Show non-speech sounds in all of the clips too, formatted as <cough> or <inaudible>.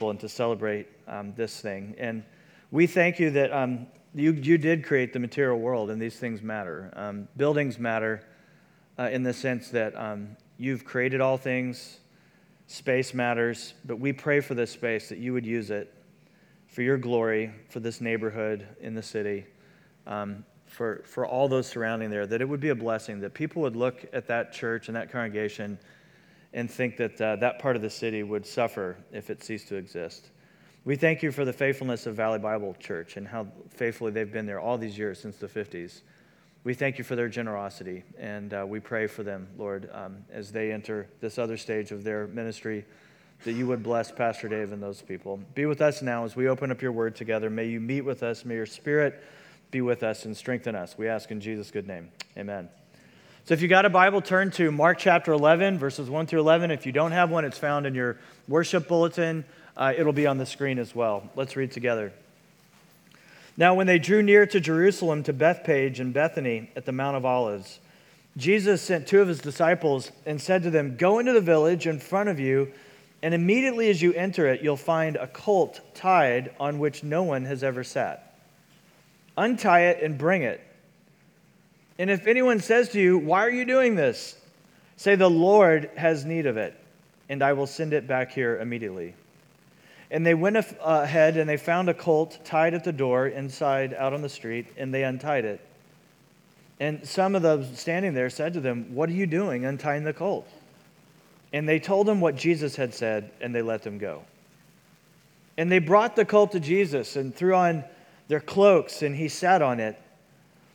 people and to celebrate um, this thing. And we thank you that um, you, you did create the material world, and these things matter. Um, buildings matter uh, in the sense that um, you've created all things, space matters, but we pray for this space that you would use it for your glory, for this neighborhood in the city, um, for, for all those surrounding there, that it would be a blessing, that people would look at that church and that congregation and think that uh, that part of the city would suffer if it ceased to exist. We thank you for the faithfulness of Valley Bible Church and how faithfully they've been there all these years since the 50s. We thank you for their generosity, and uh, we pray for them, Lord, um, as they enter this other stage of their ministry, that you would bless Pastor Dave and those people. Be with us now as we open up your word together. May you meet with us. May your spirit be with us and strengthen us. We ask in Jesus' good name. Amen. So if you got a Bible, turn to Mark chapter 11, verses 1 through 11. If you don't have one, it's found in your worship bulletin. Uh, it'll be on the screen as well. Let's read together. Now, when they drew near to Jerusalem, to Bethphage and Bethany at the Mount of Olives, Jesus sent two of his disciples and said to them, Go into the village in front of you, and immediately as you enter it, you'll find a colt tied on which no one has ever sat. Untie it and bring it. And if anyone says to you, Why are you doing this? say, The Lord has need of it, and I will send it back here immediately. And they went uh, ahead and they found a colt tied at the door inside out on the street, and they untied it. And some of those standing there said to them, What are you doing untying the colt? And they told him what Jesus had said, and they let them go. And they brought the colt to Jesus and threw on their cloaks, and he sat on it.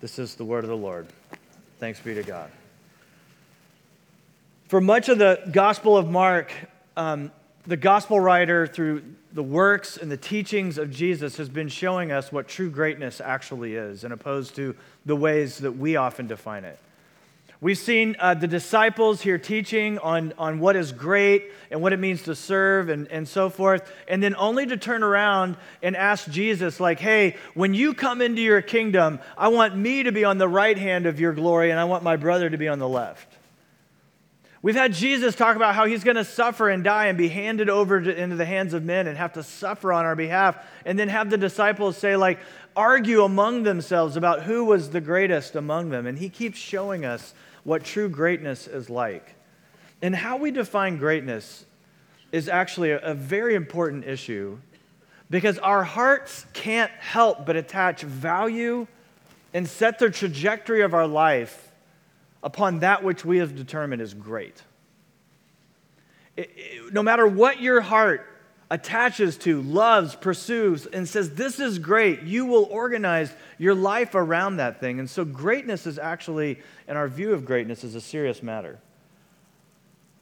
This is the word of the Lord. Thanks be to God. For much of the Gospel of Mark, um, the gospel writer, through the works and the teachings of Jesus, has been showing us what true greatness actually is, and opposed to the ways that we often define it. We've seen uh, the disciples here teaching on, on what is great and what it means to serve and, and so forth, and then only to turn around and ask Jesus, like, hey, when you come into your kingdom, I want me to be on the right hand of your glory, and I want my brother to be on the left. We've had Jesus talk about how he's going to suffer and die and be handed over to, into the hands of men and have to suffer on our behalf. And then have the disciples say, like, argue among themselves about who was the greatest among them. And he keeps showing us what true greatness is like. And how we define greatness is actually a, a very important issue because our hearts can't help but attach value and set the trajectory of our life upon that which we have determined is great. It, it, no matter what your heart attaches to, loves, pursues, and says, This is great, you will organize your life around that thing. And so, greatness is actually, and our view of greatness is a serious matter.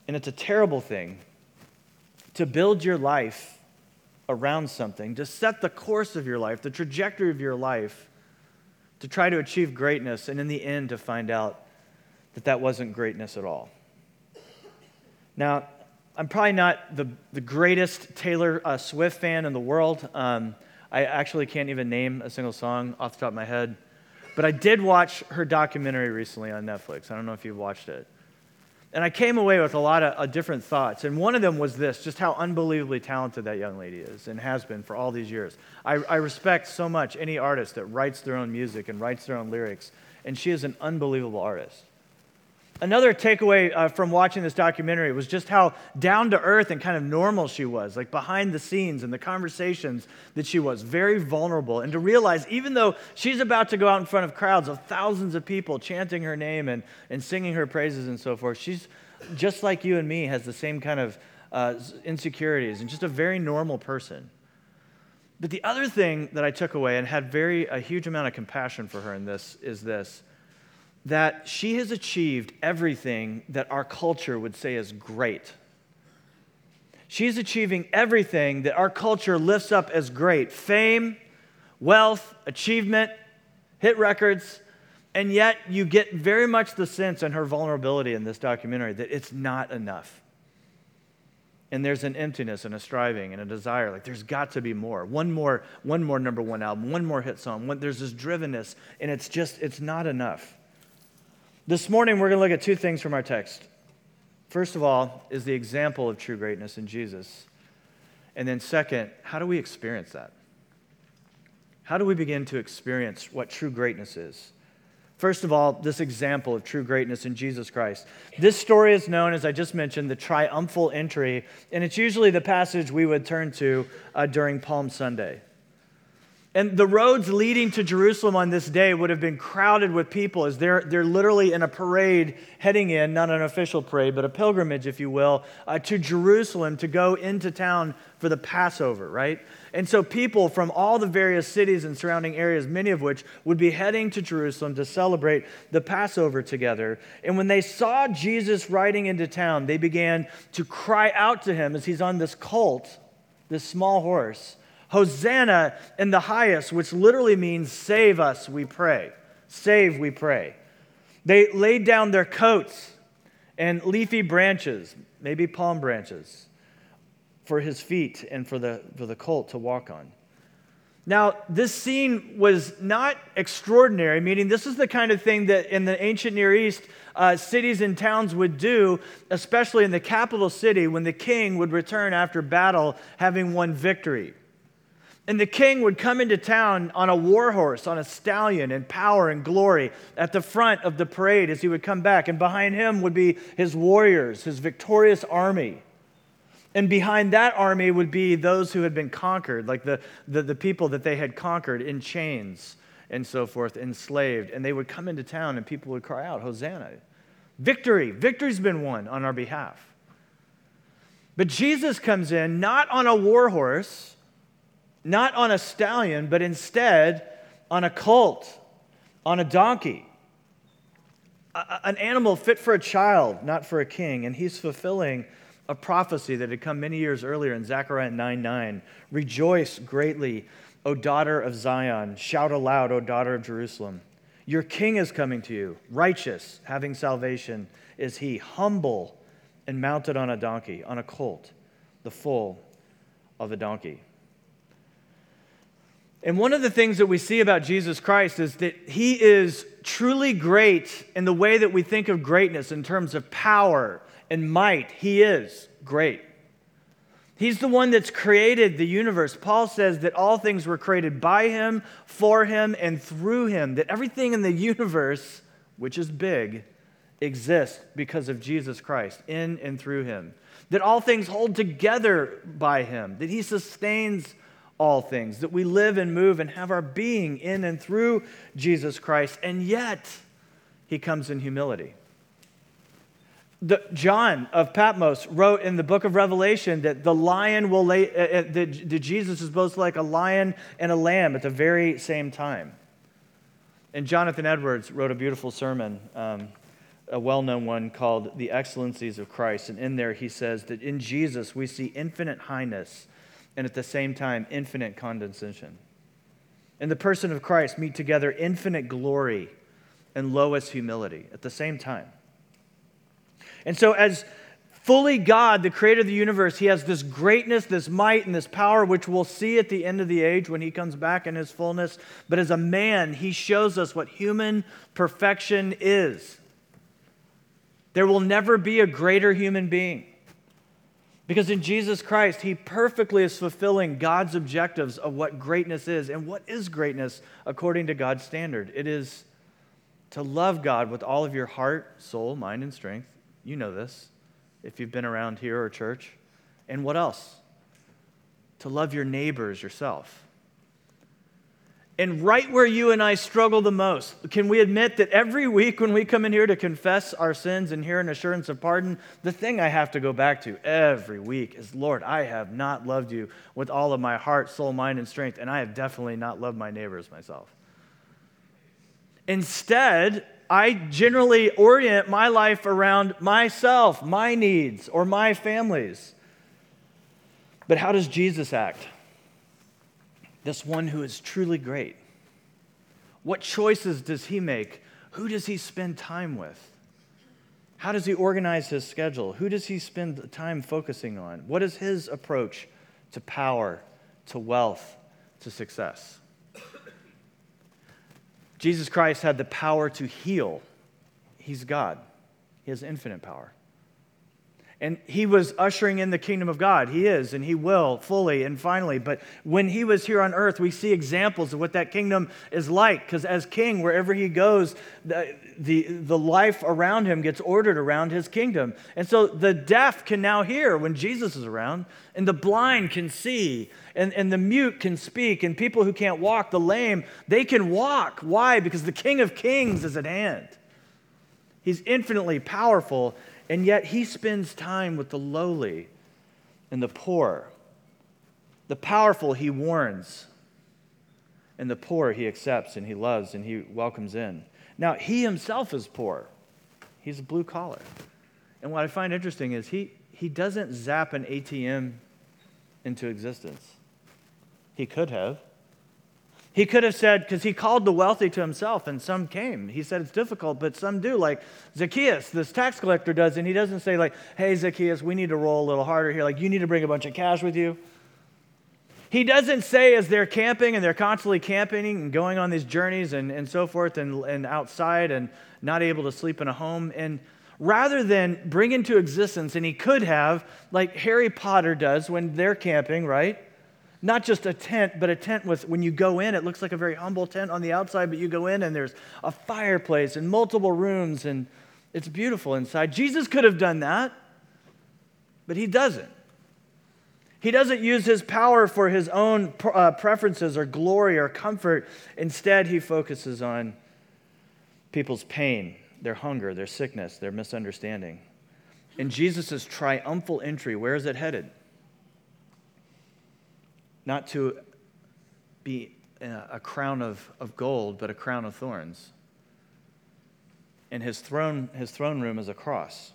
And it's a terrible thing to build your life around something, to set the course of your life, the trajectory of your life, to try to achieve greatness, and in the end, to find out that that wasn't greatness at all. Now, I'm probably not the, the greatest Taylor uh, Swift fan in the world. Um, I actually can't even name a single song off the top of my head. But I did watch her documentary recently on Netflix. I don't know if you've watched it. And I came away with a lot of uh, different thoughts. And one of them was this just how unbelievably talented that young lady is and has been for all these years. I, I respect so much any artist that writes their own music and writes their own lyrics. And she is an unbelievable artist. Another takeaway uh, from watching this documentary was just how down to earth and kind of normal she was, like behind the scenes and the conversations that she was, very vulnerable. And to realize, even though she's about to go out in front of crowds of thousands of people chanting her name and, and singing her praises and so forth, she's just like you and me, has the same kind of uh, insecurities and just a very normal person. But the other thing that I took away and had very a huge amount of compassion for her in this is this that she has achieved everything that our culture would say is great. She's achieving everything that our culture lifts up as great fame, wealth, achievement, hit records. And yet, you get very much the sense in her vulnerability in this documentary that it's not enough. And there's an emptiness and a striving and a desire. Like, there's got to be more. One more, one more number one album, one more hit song. One, there's this drivenness, and it's just, it's not enough. This morning, we're going to look at two things from our text. First of all, is the example of true greatness in Jesus. And then, second, how do we experience that? How do we begin to experience what true greatness is? First of all, this example of true greatness in Jesus Christ. This story is known, as I just mentioned, the triumphal entry, and it's usually the passage we would turn to uh, during Palm Sunday. And the roads leading to Jerusalem on this day would have been crowded with people as they're, they're literally in a parade heading in, not an official parade, but a pilgrimage, if you will, uh, to Jerusalem to go into town for the Passover, right? And so people from all the various cities and surrounding areas, many of which would be heading to Jerusalem to celebrate the Passover together. And when they saw Jesus riding into town, they began to cry out to him as he's on this colt, this small horse Hosanna in the highest, which literally means save us, we pray. Save, we pray. They laid down their coats and leafy branches, maybe palm branches, for his feet and for the, for the colt to walk on. Now, this scene was not extraordinary, meaning this is the kind of thing that in the ancient Near East, uh, cities and towns would do, especially in the capital city, when the king would return after battle having won victory. And the king would come into town on a war horse, on a stallion, in power and glory at the front of the parade as he would come back. And behind him would be his warriors, his victorious army. And behind that army would be those who had been conquered, like the, the, the people that they had conquered in chains and so forth, enslaved. And they would come into town and people would cry out, Hosanna! Victory! Victory's been won on our behalf. But Jesus comes in not on a war horse not on a stallion, but instead on a colt, on a donkey. A- an animal fit for a child, not for a king. And he's fulfilling a prophecy that had come many years earlier in Zechariah 9 9. Rejoice greatly, O daughter of Zion. Shout aloud, O daughter of Jerusalem. Your king is coming to you, righteous, having salvation is he, humble and mounted on a donkey, on a colt, the foal of a donkey. And one of the things that we see about Jesus Christ is that he is truly great in the way that we think of greatness in terms of power and might. He is great. He's the one that's created the universe. Paul says that all things were created by him, for him, and through him. That everything in the universe, which is big, exists because of Jesus Christ, in and through him. That all things hold together by him. That he sustains all things, that we live and move and have our being in and through Jesus Christ, and yet he comes in humility. The, John of Patmos wrote in the book of Revelation that the lion will lay, uh, uh that, Jesus is both like a lion and a lamb at the very same time. And Jonathan Edwards wrote a beautiful sermon, um, a well known one called The Excellencies of Christ. And in there he says that in Jesus we see infinite highness and at the same time, infinite condescension. In the person of Christ, meet together infinite glory and lowest humility at the same time. And so, as fully God, the creator of the universe, he has this greatness, this might, and this power, which we'll see at the end of the age when he comes back in his fullness. But as a man, he shows us what human perfection is. There will never be a greater human being. Because in Jesus Christ, He perfectly is fulfilling God's objectives of what greatness is. And what is greatness according to God's standard? It is to love God with all of your heart, soul, mind, and strength. You know this if you've been around here or church. And what else? To love your neighbors yourself. And right where you and I struggle the most, can we admit that every week when we come in here to confess our sins and hear an assurance of pardon, the thing I have to go back to every week is Lord, I have not loved you with all of my heart, soul, mind, and strength, and I have definitely not loved my neighbors myself. Instead, I generally orient my life around myself, my needs, or my families. But how does Jesus act? This one who is truly great. What choices does he make? Who does he spend time with? How does he organize his schedule? Who does he spend time focusing on? What is his approach to power, to wealth, to success? Jesus Christ had the power to heal. He's God, He has infinite power. And he was ushering in the kingdom of God. He is, and he will fully and finally. But when he was here on earth, we see examples of what that kingdom is like. Because as king, wherever he goes, the, the, the life around him gets ordered around his kingdom. And so the deaf can now hear when Jesus is around, and the blind can see, and, and the mute can speak, and people who can't walk, the lame, they can walk. Why? Because the King of Kings is at hand. He's infinitely powerful, and yet he spends time with the lowly and the poor. The powerful he warns, and the poor he accepts and he loves and he welcomes in. Now, he himself is poor, he's a blue collar. And what I find interesting is he, he doesn't zap an ATM into existence. He could have. He could have said, because he called the wealthy to himself, and some came. He said it's difficult, but some do, like Zacchaeus, this tax collector does, and he doesn't say, like, hey, Zacchaeus, we need to roll a little harder here. Like, you need to bring a bunch of cash with you. He doesn't say, as they're camping and they're constantly camping and going on these journeys and, and so forth and, and outside and not able to sleep in a home. And rather than bring into existence, and he could have, like Harry Potter does when they're camping, right? Not just a tent, but a tent with, when you go in, it looks like a very humble tent on the outside, but you go in and there's a fireplace and multiple rooms and it's beautiful inside. Jesus could have done that, but he doesn't. He doesn't use his power for his own uh, preferences or glory or comfort. Instead, he focuses on people's pain, their hunger, their sickness, their misunderstanding. In Jesus' triumphal entry, where is it headed? Not to be uh, a crown of, of gold, but a crown of thorns. And his throne, his throne room is a cross.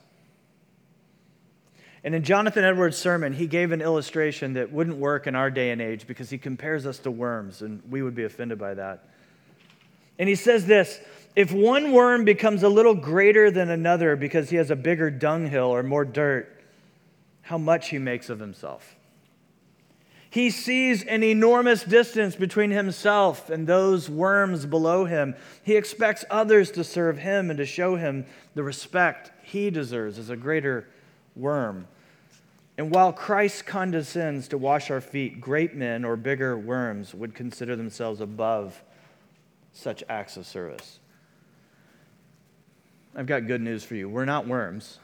And in Jonathan Edwards' sermon, he gave an illustration that wouldn't work in our day and age because he compares us to worms, and we would be offended by that. And he says this if one worm becomes a little greater than another because he has a bigger dunghill or more dirt, how much he makes of himself. He sees an enormous distance between himself and those worms below him. He expects others to serve him and to show him the respect he deserves as a greater worm. And while Christ condescends to wash our feet, great men or bigger worms would consider themselves above such acts of service. I've got good news for you. We're not worms.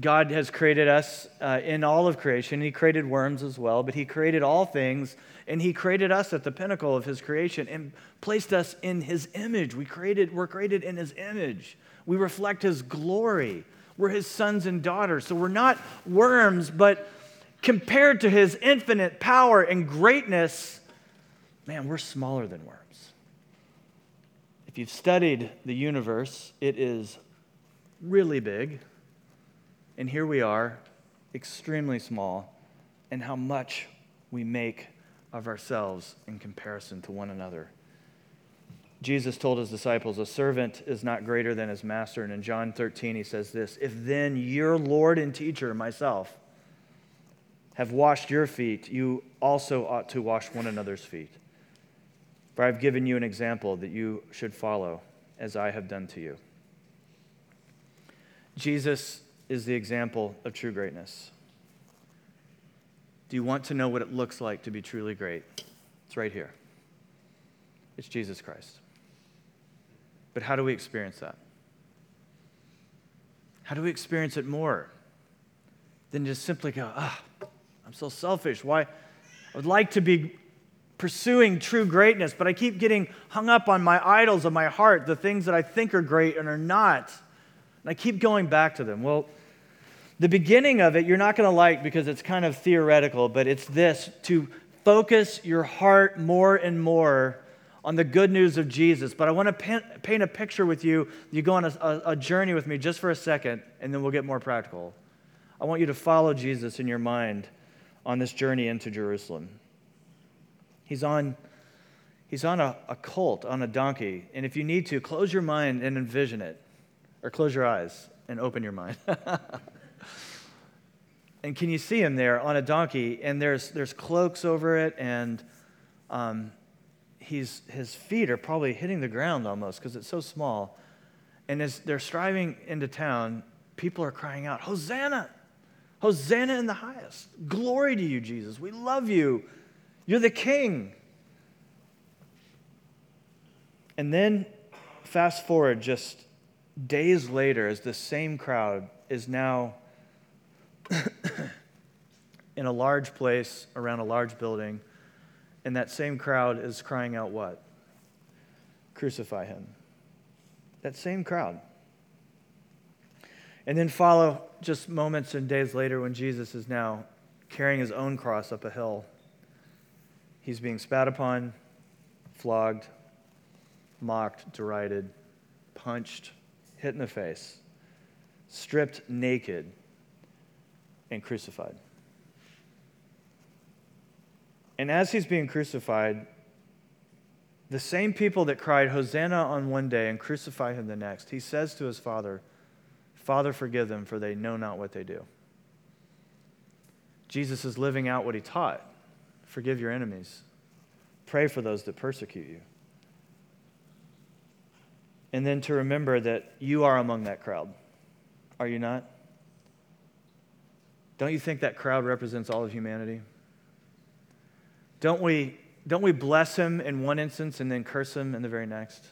God has created us uh, in all of creation. He created worms as well, but He created all things, and He created us at the pinnacle of His creation and placed us in His image. We created, we're created in His image. We reflect His glory. We're His sons and daughters. So we're not worms, but compared to His infinite power and greatness, man, we're smaller than worms. If you've studied the universe, it is really big and here we are, extremely small, and how much we make of ourselves in comparison to one another. Jesus told his disciples, A servant is not greater than his master. And in John 13, he says this If then your Lord and teacher, myself, have washed your feet, you also ought to wash one another's feet. For I've given you an example that you should follow, as I have done to you. Jesus is the example of true greatness. Do you want to know what it looks like to be truly great? It's right here. It's Jesus Christ. But how do we experience that? How do we experience it more than just simply go, ah, I'm so selfish. Why? I would like to be pursuing true greatness, but I keep getting hung up on my idols of my heart, the things that I think are great and are not. And I keep going back to them. Well, the beginning of it you're not going to like because it's kind of theoretical, but it's this to focus your heart more and more on the good news of Jesus. But I want to paint, a picture with you. You go on a, a journey with me just for a second, and then we'll get more practical. I want you to follow Jesus in your mind on this journey into Jerusalem. He's on, he's on a, a colt, on a donkey. And if you need to, close your mind and envision it, or close your eyes and open your mind. <laughs> and can you see him there on a donkey? And there's, there's cloaks over it, and um, he's, his feet are probably hitting the ground almost because it's so small. And as they're striving into town, people are crying out, Hosanna! Hosanna in the highest. Glory to you, Jesus. We love you. You're the king. And then fast forward just days later, as the same crowd is now <coughs> in a large place around a large building, and that same crowd is crying out, What? Crucify him. That same crowd. And then follow just moments and days later when Jesus is now carrying his own cross up a hill. He's being spat upon, flogged, mocked, derided, punched, hit in the face, stripped naked, and crucified. And as he's being crucified, the same people that cried, Hosanna on one day and crucify him the next, he says to his father, Father, forgive them, for they know not what they do. Jesus is living out what he taught forgive your enemies, pray for those that persecute you. And then to remember that you are among that crowd. Are you not? Don't you think that crowd represents all of humanity? Don't we, don't we bless him in one instance and then curse him in the very next?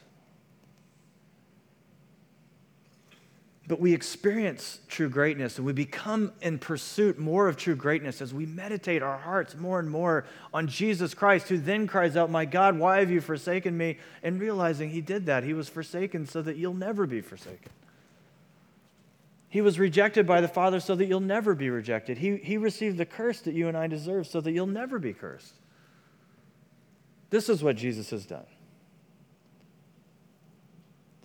But we experience true greatness and we become in pursuit more of true greatness as we meditate our hearts more and more on Jesus Christ, who then cries out, My God, why have you forsaken me? And realizing he did that. He was forsaken so that you'll never be forsaken. He was rejected by the Father so that you'll never be rejected. He, he received the curse that you and I deserve so that you'll never be cursed. This is what Jesus has done.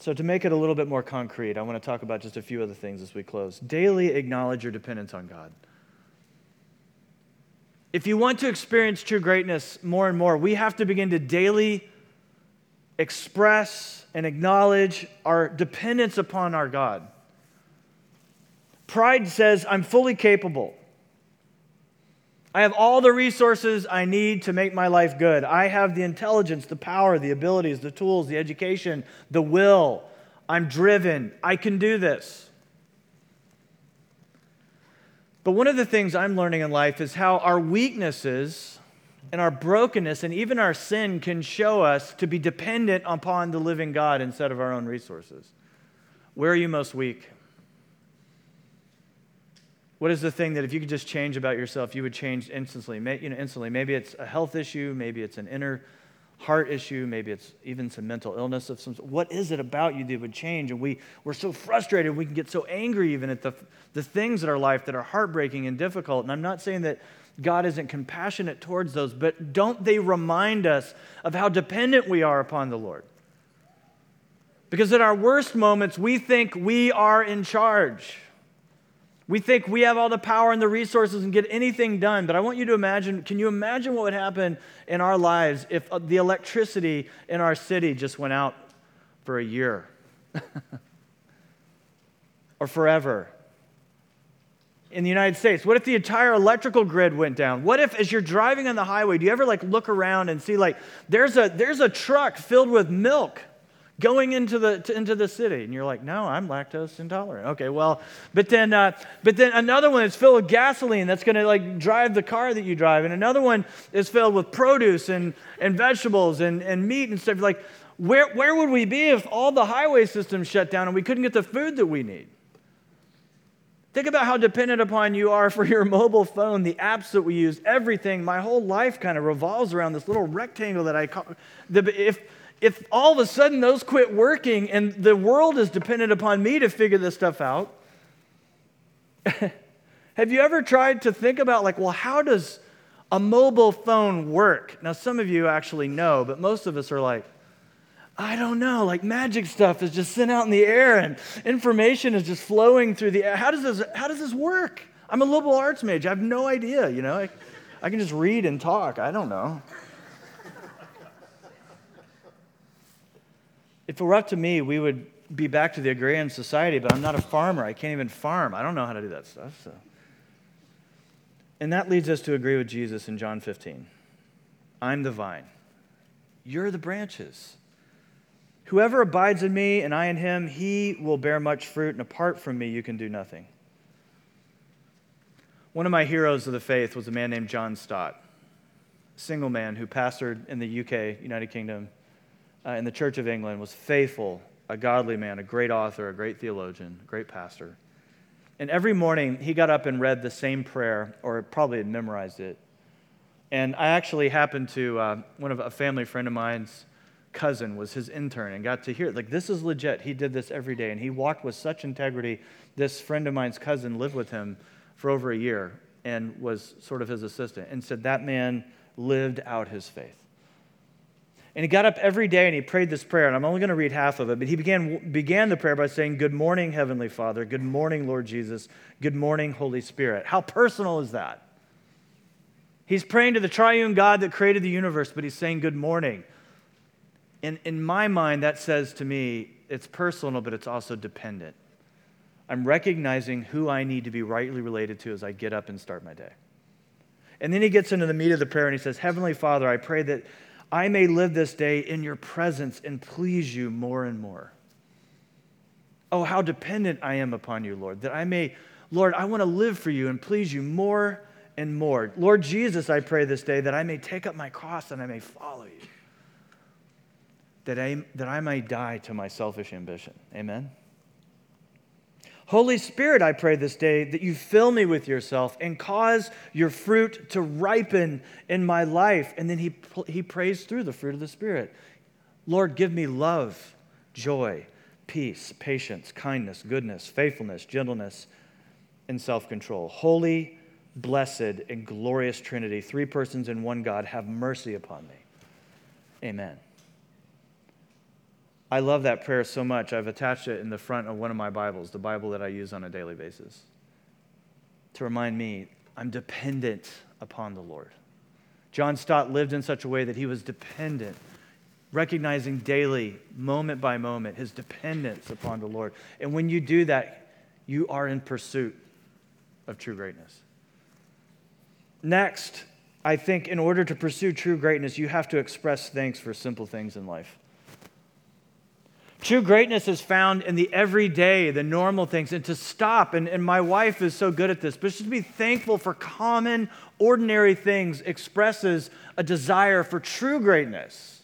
So, to make it a little bit more concrete, I want to talk about just a few other things as we close. Daily acknowledge your dependence on God. If you want to experience true greatness more and more, we have to begin to daily express and acknowledge our dependence upon our God. Pride says, I'm fully capable. I have all the resources I need to make my life good. I have the intelligence, the power, the abilities, the tools, the education, the will. I'm driven. I can do this. But one of the things I'm learning in life is how our weaknesses and our brokenness and even our sin can show us to be dependent upon the living God instead of our own resources. Where are you most weak? What is the thing that if you could just change about yourself, you would change instantly? You know, instantly. Maybe it's a health issue, maybe it's an inner heart issue, maybe it's even some mental illness of some sort. What is it about you that would change? And we, we're so frustrated, we can get so angry even at the, the things in our life that are heartbreaking and difficult. And I'm not saying that God isn't compassionate towards those, but don't they remind us of how dependent we are upon the Lord? Because at our worst moments, we think we are in charge. We think we have all the power and the resources and get anything done. But I want you to imagine can you imagine what would happen in our lives if uh, the electricity in our city just went out for a year <laughs> or forever? In the United States, what if the entire electrical grid went down? What if, as you're driving on the highway, do you ever like look around and see like there's a there's a truck filled with milk going into the, to, into the city. And you're like, no, I'm lactose intolerant. Okay, well, but then, uh, but then another one is filled with gasoline that's going to like drive the car that you drive. And another one is filled with produce and, and vegetables and, and meat and stuff. Like, where, where would we be if all the highway systems shut down and we couldn't get the food that we need? Think about how dependent upon you are for your <laughs> mobile phone, the apps that we use, everything. My whole life kind of revolves around this little rectangle that I call. The, if, if all of a sudden those quit working and the world is dependent upon me to figure this stuff out, <laughs> have you ever tried to think about, like, well, how does a mobile phone work? Now, some of you actually know, but most of us are like, I don't know, like magic stuff is just sent out in the air and information is just flowing through the air. How does this, how does this work? I'm a liberal arts major. I have no idea, you know. I can just read and talk. I don't know. If it were up to me, we would be back to the agrarian society, but I'm not a farmer. I can't even farm. I don't know how to do that stuff. So. And that leads us to agree with Jesus in John 15. I'm the vine, you're the branches. Whoever abides in me and I in him, he will bear much fruit, and apart from me, you can do nothing. One of my heroes of the faith was a man named John Stott, a single man who pastored in the UK, United Kingdom, uh, in the Church of England, was faithful, a godly man, a great author, a great theologian, a great pastor. And every morning he got up and read the same prayer, or probably had memorized it. And I actually happened to, uh, one of a family friend of mine's cousin was his intern and got to hear it. Like, this is legit. He did this every day. And he walked with such integrity. This friend of mine's cousin lived with him for over a year and was sort of his assistant and said that man lived out his faith. And he got up every day and he prayed this prayer. And I'm only going to read half of it, but he began, began the prayer by saying, Good morning, Heavenly Father. Good morning, Lord Jesus. Good morning, Holy Spirit. How personal is that? He's praying to the triune God that created the universe, but he's saying, Good morning. And in my mind, that says to me, it's personal, but it's also dependent. I'm recognizing who I need to be rightly related to as I get up and start my day. And then he gets into the meat of the prayer and he says, Heavenly Father, I pray that I may live this day in your presence and please you more and more. Oh, how dependent I am upon you, Lord, that I may, Lord, I want to live for you and please you more and more. Lord Jesus, I pray this day that I may take up my cross and I may follow you that I, that I may die to my selfish ambition. Amen? Holy Spirit, I pray this day that you fill me with yourself and cause your fruit to ripen in my life. And then he, he prays through the fruit of the Spirit. Lord, give me love, joy, peace, patience, kindness, goodness, faithfulness, gentleness, and self control. Holy, blessed, and glorious Trinity, three persons in one God, have mercy upon me. Amen. I love that prayer so much. I've attached it in the front of one of my Bibles, the Bible that I use on a daily basis, to remind me I'm dependent upon the Lord. John Stott lived in such a way that he was dependent, recognizing daily, moment by moment, his dependence upon the Lord. And when you do that, you are in pursuit of true greatness. Next, I think in order to pursue true greatness, you have to express thanks for simple things in life. True greatness is found in the everyday, the normal things, and to stop. And, and my wife is so good at this, but just to be thankful for common, ordinary things expresses a desire for true greatness,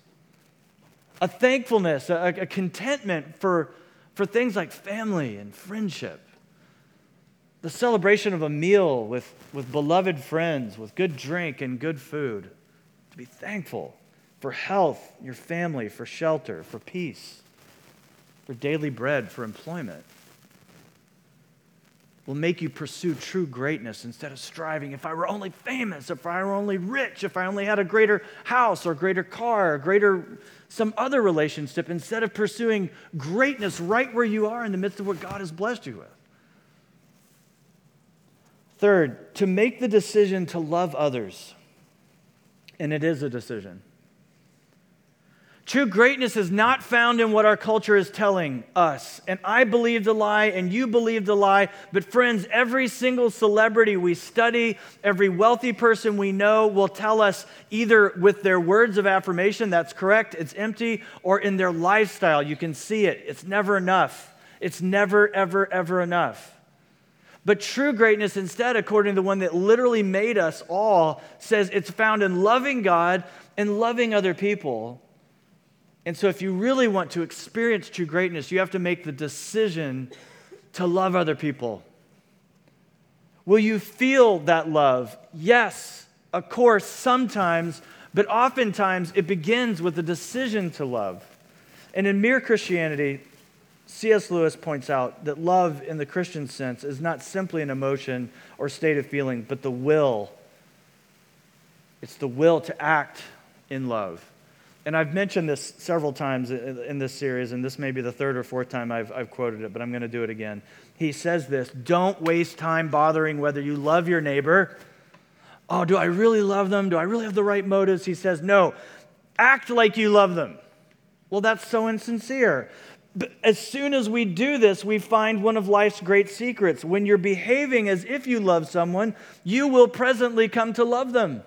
a thankfulness, a, a contentment for, for things like family and friendship, the celebration of a meal with, with beloved friends, with good drink and good food. To be thankful for health, your family, for shelter, for peace for daily bread, for employment. Will make you pursue true greatness instead of striving. If I were only famous, if I were only rich, if I only had a greater house or greater car, or greater some other relationship, instead of pursuing greatness right where you are in the midst of what God has blessed you with. Third, to make the decision to love others. And it is a decision. True greatness is not found in what our culture is telling us. And I believe the lie, and you believe the lie. But, friends, every single celebrity we study, every wealthy person we know will tell us either with their words of affirmation, that's correct, it's empty, or in their lifestyle, you can see it. It's never enough. It's never, ever, ever enough. But true greatness, instead, according to the one that literally made us all, says it's found in loving God and loving other people and so, if you really want to experience true greatness, you have to make the decision to love other people. Will you feel that love? Yes, of course, sometimes, but oftentimes it begins with a decision to love. And in Mere Christianity, C.S. Lewis points out that love in the Christian sense is not simply an emotion or state of feeling, but the will. It's the will to act in love and I've mentioned this several times in this series, and this may be the third or fourth time I've, I've quoted it, but I'm going to do it again. He says this Don't waste time bothering whether you love your neighbor, Oh, do I really love them? Do I really have the right motives? He says, No, act like you love them. Well, that's so insincere. But as soon as we do this, we find one of life's great secrets. When you're behaving as if you love someone, you will presently come to love them.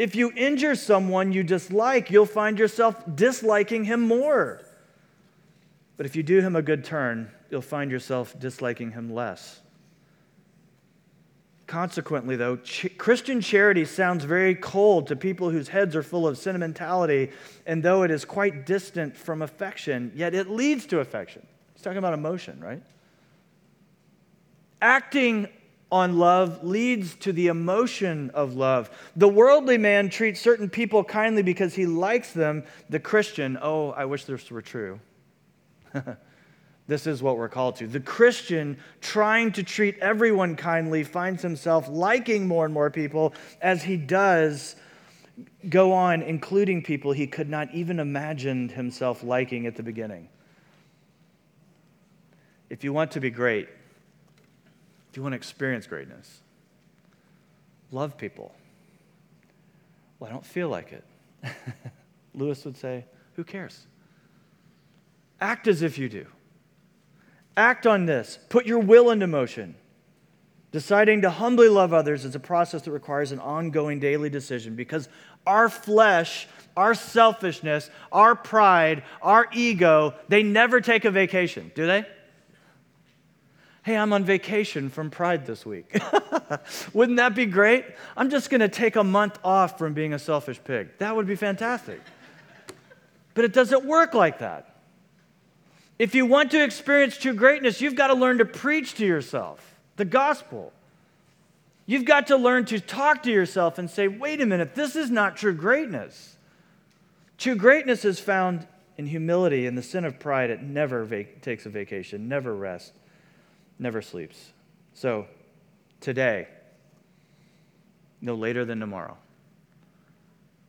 If you injure someone you dislike, you'll find yourself disliking him more. But if you do him a good turn, you'll find yourself disliking him less. Consequently, though, ch- Christian charity sounds very cold to people whose heads are full of sentimentality, and though it is quite distant from affection, yet it leads to affection. He's talking about emotion, right? Acting on love leads to the emotion of love. The worldly man treats certain people kindly because he likes them. The Christian, oh, I wish this were true. <laughs> This is what we're called to. The Christian, trying to treat everyone kindly, finds himself liking more and more people as he does go on, including people he could not even imagine himself liking at the beginning. If you want to be great, if you want to experience greatness, love people. Well, I don't feel like it. <laughs> Lewis would say, Who cares? Act as if you do. Act on this. Put your will into motion. Deciding to humbly love others is a process that requires an ongoing daily decision because our flesh, our selfishness, our pride, our ego, they never take a vacation, do they? Hey, I'm on vacation from pride this week. <laughs> Wouldn't that be great? I'm just going to take a month off from being a selfish pig. That would be fantastic. But it doesn't work like that. If you want to experience true greatness, you've got to learn to preach to yourself the gospel. You've got to learn to talk to yourself and say, wait a minute, this is not true greatness. True greatness is found in humility and the sin of pride. It never vac- takes a vacation, never rests, never sleeps. So, today, no later than tomorrow,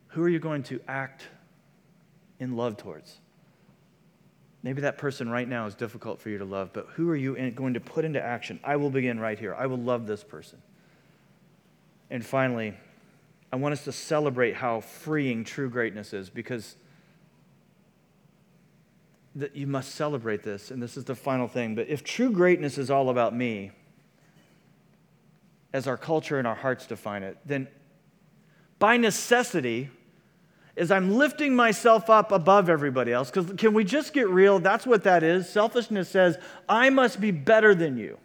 who are you going to act in love towards? Maybe that person right now is difficult for you to love, but who are you going to put into action? I will begin right here. I will love this person. And finally, I want us to celebrate how freeing true greatness is because that you must celebrate this and this is the final thing but if true greatness is all about me as our culture and our hearts define it then by necessity is I'm lifting myself up above everybody else. Because can we just get real? That's what that is. Selfishness says, I must be better than you.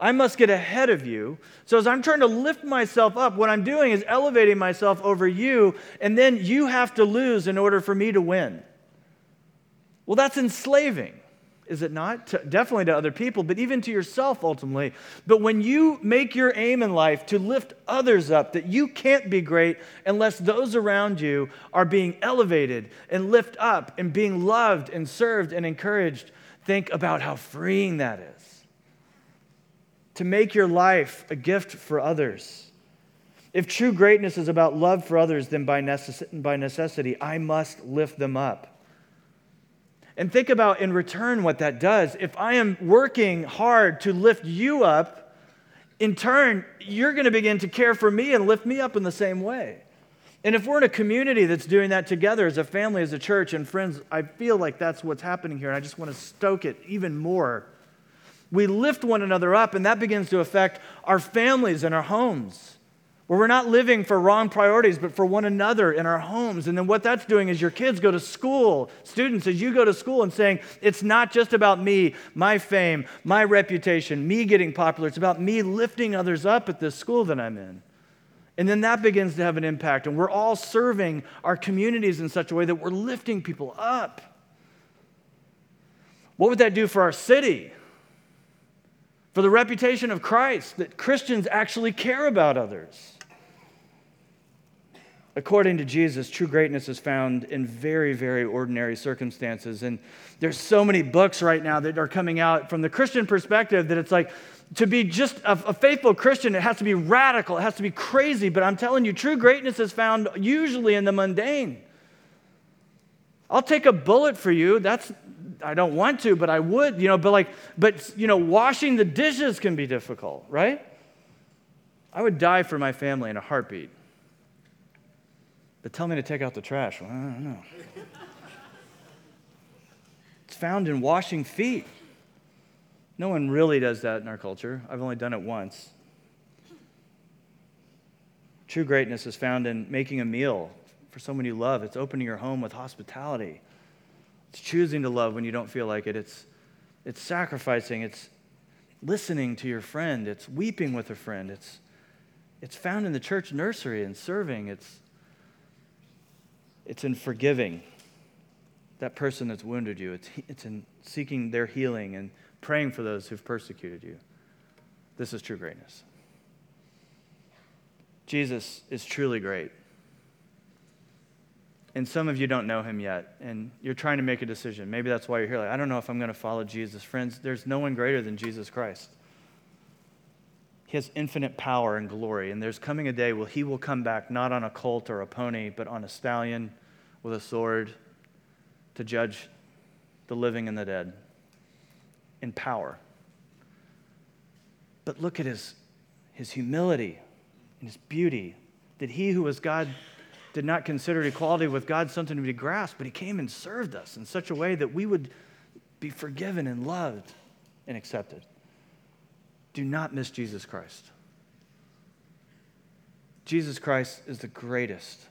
I must get ahead of you. So as I'm trying to lift myself up, what I'm doing is elevating myself over you, and then you have to lose in order for me to win. Well, that's enslaving is it not? To, definitely to other people, but even to yourself ultimately. But when you make your aim in life to lift others up, that you can't be great unless those around you are being elevated and lift up and being loved and served and encouraged, think about how freeing that is. To make your life a gift for others. If true greatness is about love for others, then by, necess- by necessity, I must lift them up. And think about in return what that does. If I am working hard to lift you up, in turn, you're going to begin to care for me and lift me up in the same way. And if we're in a community that's doing that together as a family, as a church, and friends, I feel like that's what's happening here. And I just want to stoke it even more. We lift one another up, and that begins to affect our families and our homes where we're not living for wrong priorities, but for one another in our homes. And then what that's doing is your kids go to school, students, as you go to school and saying, it's not just about me, my fame, my reputation, me getting popular. It's about me lifting others up at this school that I'm in. And then that begins to have an impact. And we're all serving our communities in such a way that we're lifting people up. What would that do for our city? For the reputation of Christ, that Christians actually care about others. According to Jesus, true greatness is found in very, very ordinary circumstances. And there's so many books right now that are coming out from the Christian perspective that it's like, to be just a, a, faithful Christian, it has to be radical, it has to be crazy. But I'm telling you, true greatness is found usually in the mundane. I'll take a bullet for you. That's I don't want to, but I would, you know, but like, but you know, washing the dishes can be difficult, right? I would die for my family in a heartbeat. But tell me to take out the trash. Well, I don't know. it's found in washing feet. No one really does that in our culture. I've only done it once. True greatness is found in making a meal for someone you love. It's opening your home with hospitality. It's choosing to love when you don't feel like it. It's, it's sacrificing. It's listening to your friend. It's weeping with a friend. It's, it's found in the church nursery and serving. It's, it's in forgiving that person that's wounded you. It's, it's in seeking their healing and praying for those who've persecuted you. This is true greatness. Jesus is truly great. And some of you don't know him yet, and you're trying to make a decision. Maybe that's why you're here. Like, I don't know if I'm going to follow Jesus. Friends, there's no one greater than Jesus Christ. He has infinite power and glory, and there's coming a day where he will come back not on a colt or a pony, but on a stallion with a sword to judge the living and the dead in power. But look at his, his humility and his beauty. That he who was God did not consider equality with God something to be grasped, but he came and served us in such a way that we would be forgiven and loved and accepted. Do not miss Jesus Christ. Jesus Christ is the greatest.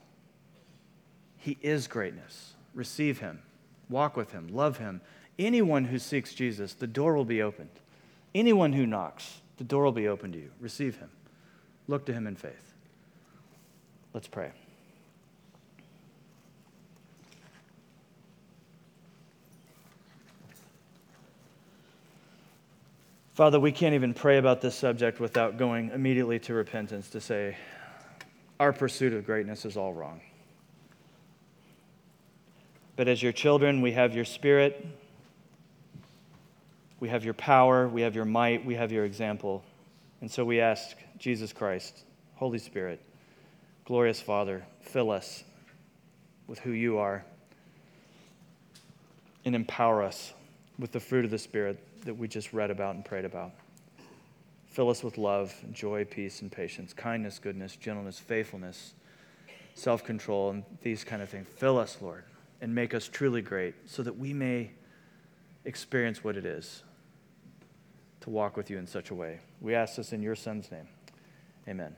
He is greatness. Receive him, walk with him, love him. Anyone who seeks Jesus, the door will be opened. Anyone who knocks, the door will be open to you. Receive him. Look to him in faith. Let's pray. Father, we can't even pray about this subject without going immediately to repentance to say, our pursuit of greatness is all wrong. But as your children, we have your spirit, we have your power, we have your might, we have your example. And so we ask Jesus Christ, Holy Spirit, glorious Father, fill us with who you are and empower us with the fruit of the Spirit that we just read about and prayed about. Fill us with love, joy, peace, and patience, kindness, goodness, gentleness, faithfulness, self control, and these kind of things. Fill us, Lord, and make us truly great so that we may experience what it is to walk with you in such a way. We ask this in your Son's name. Amen.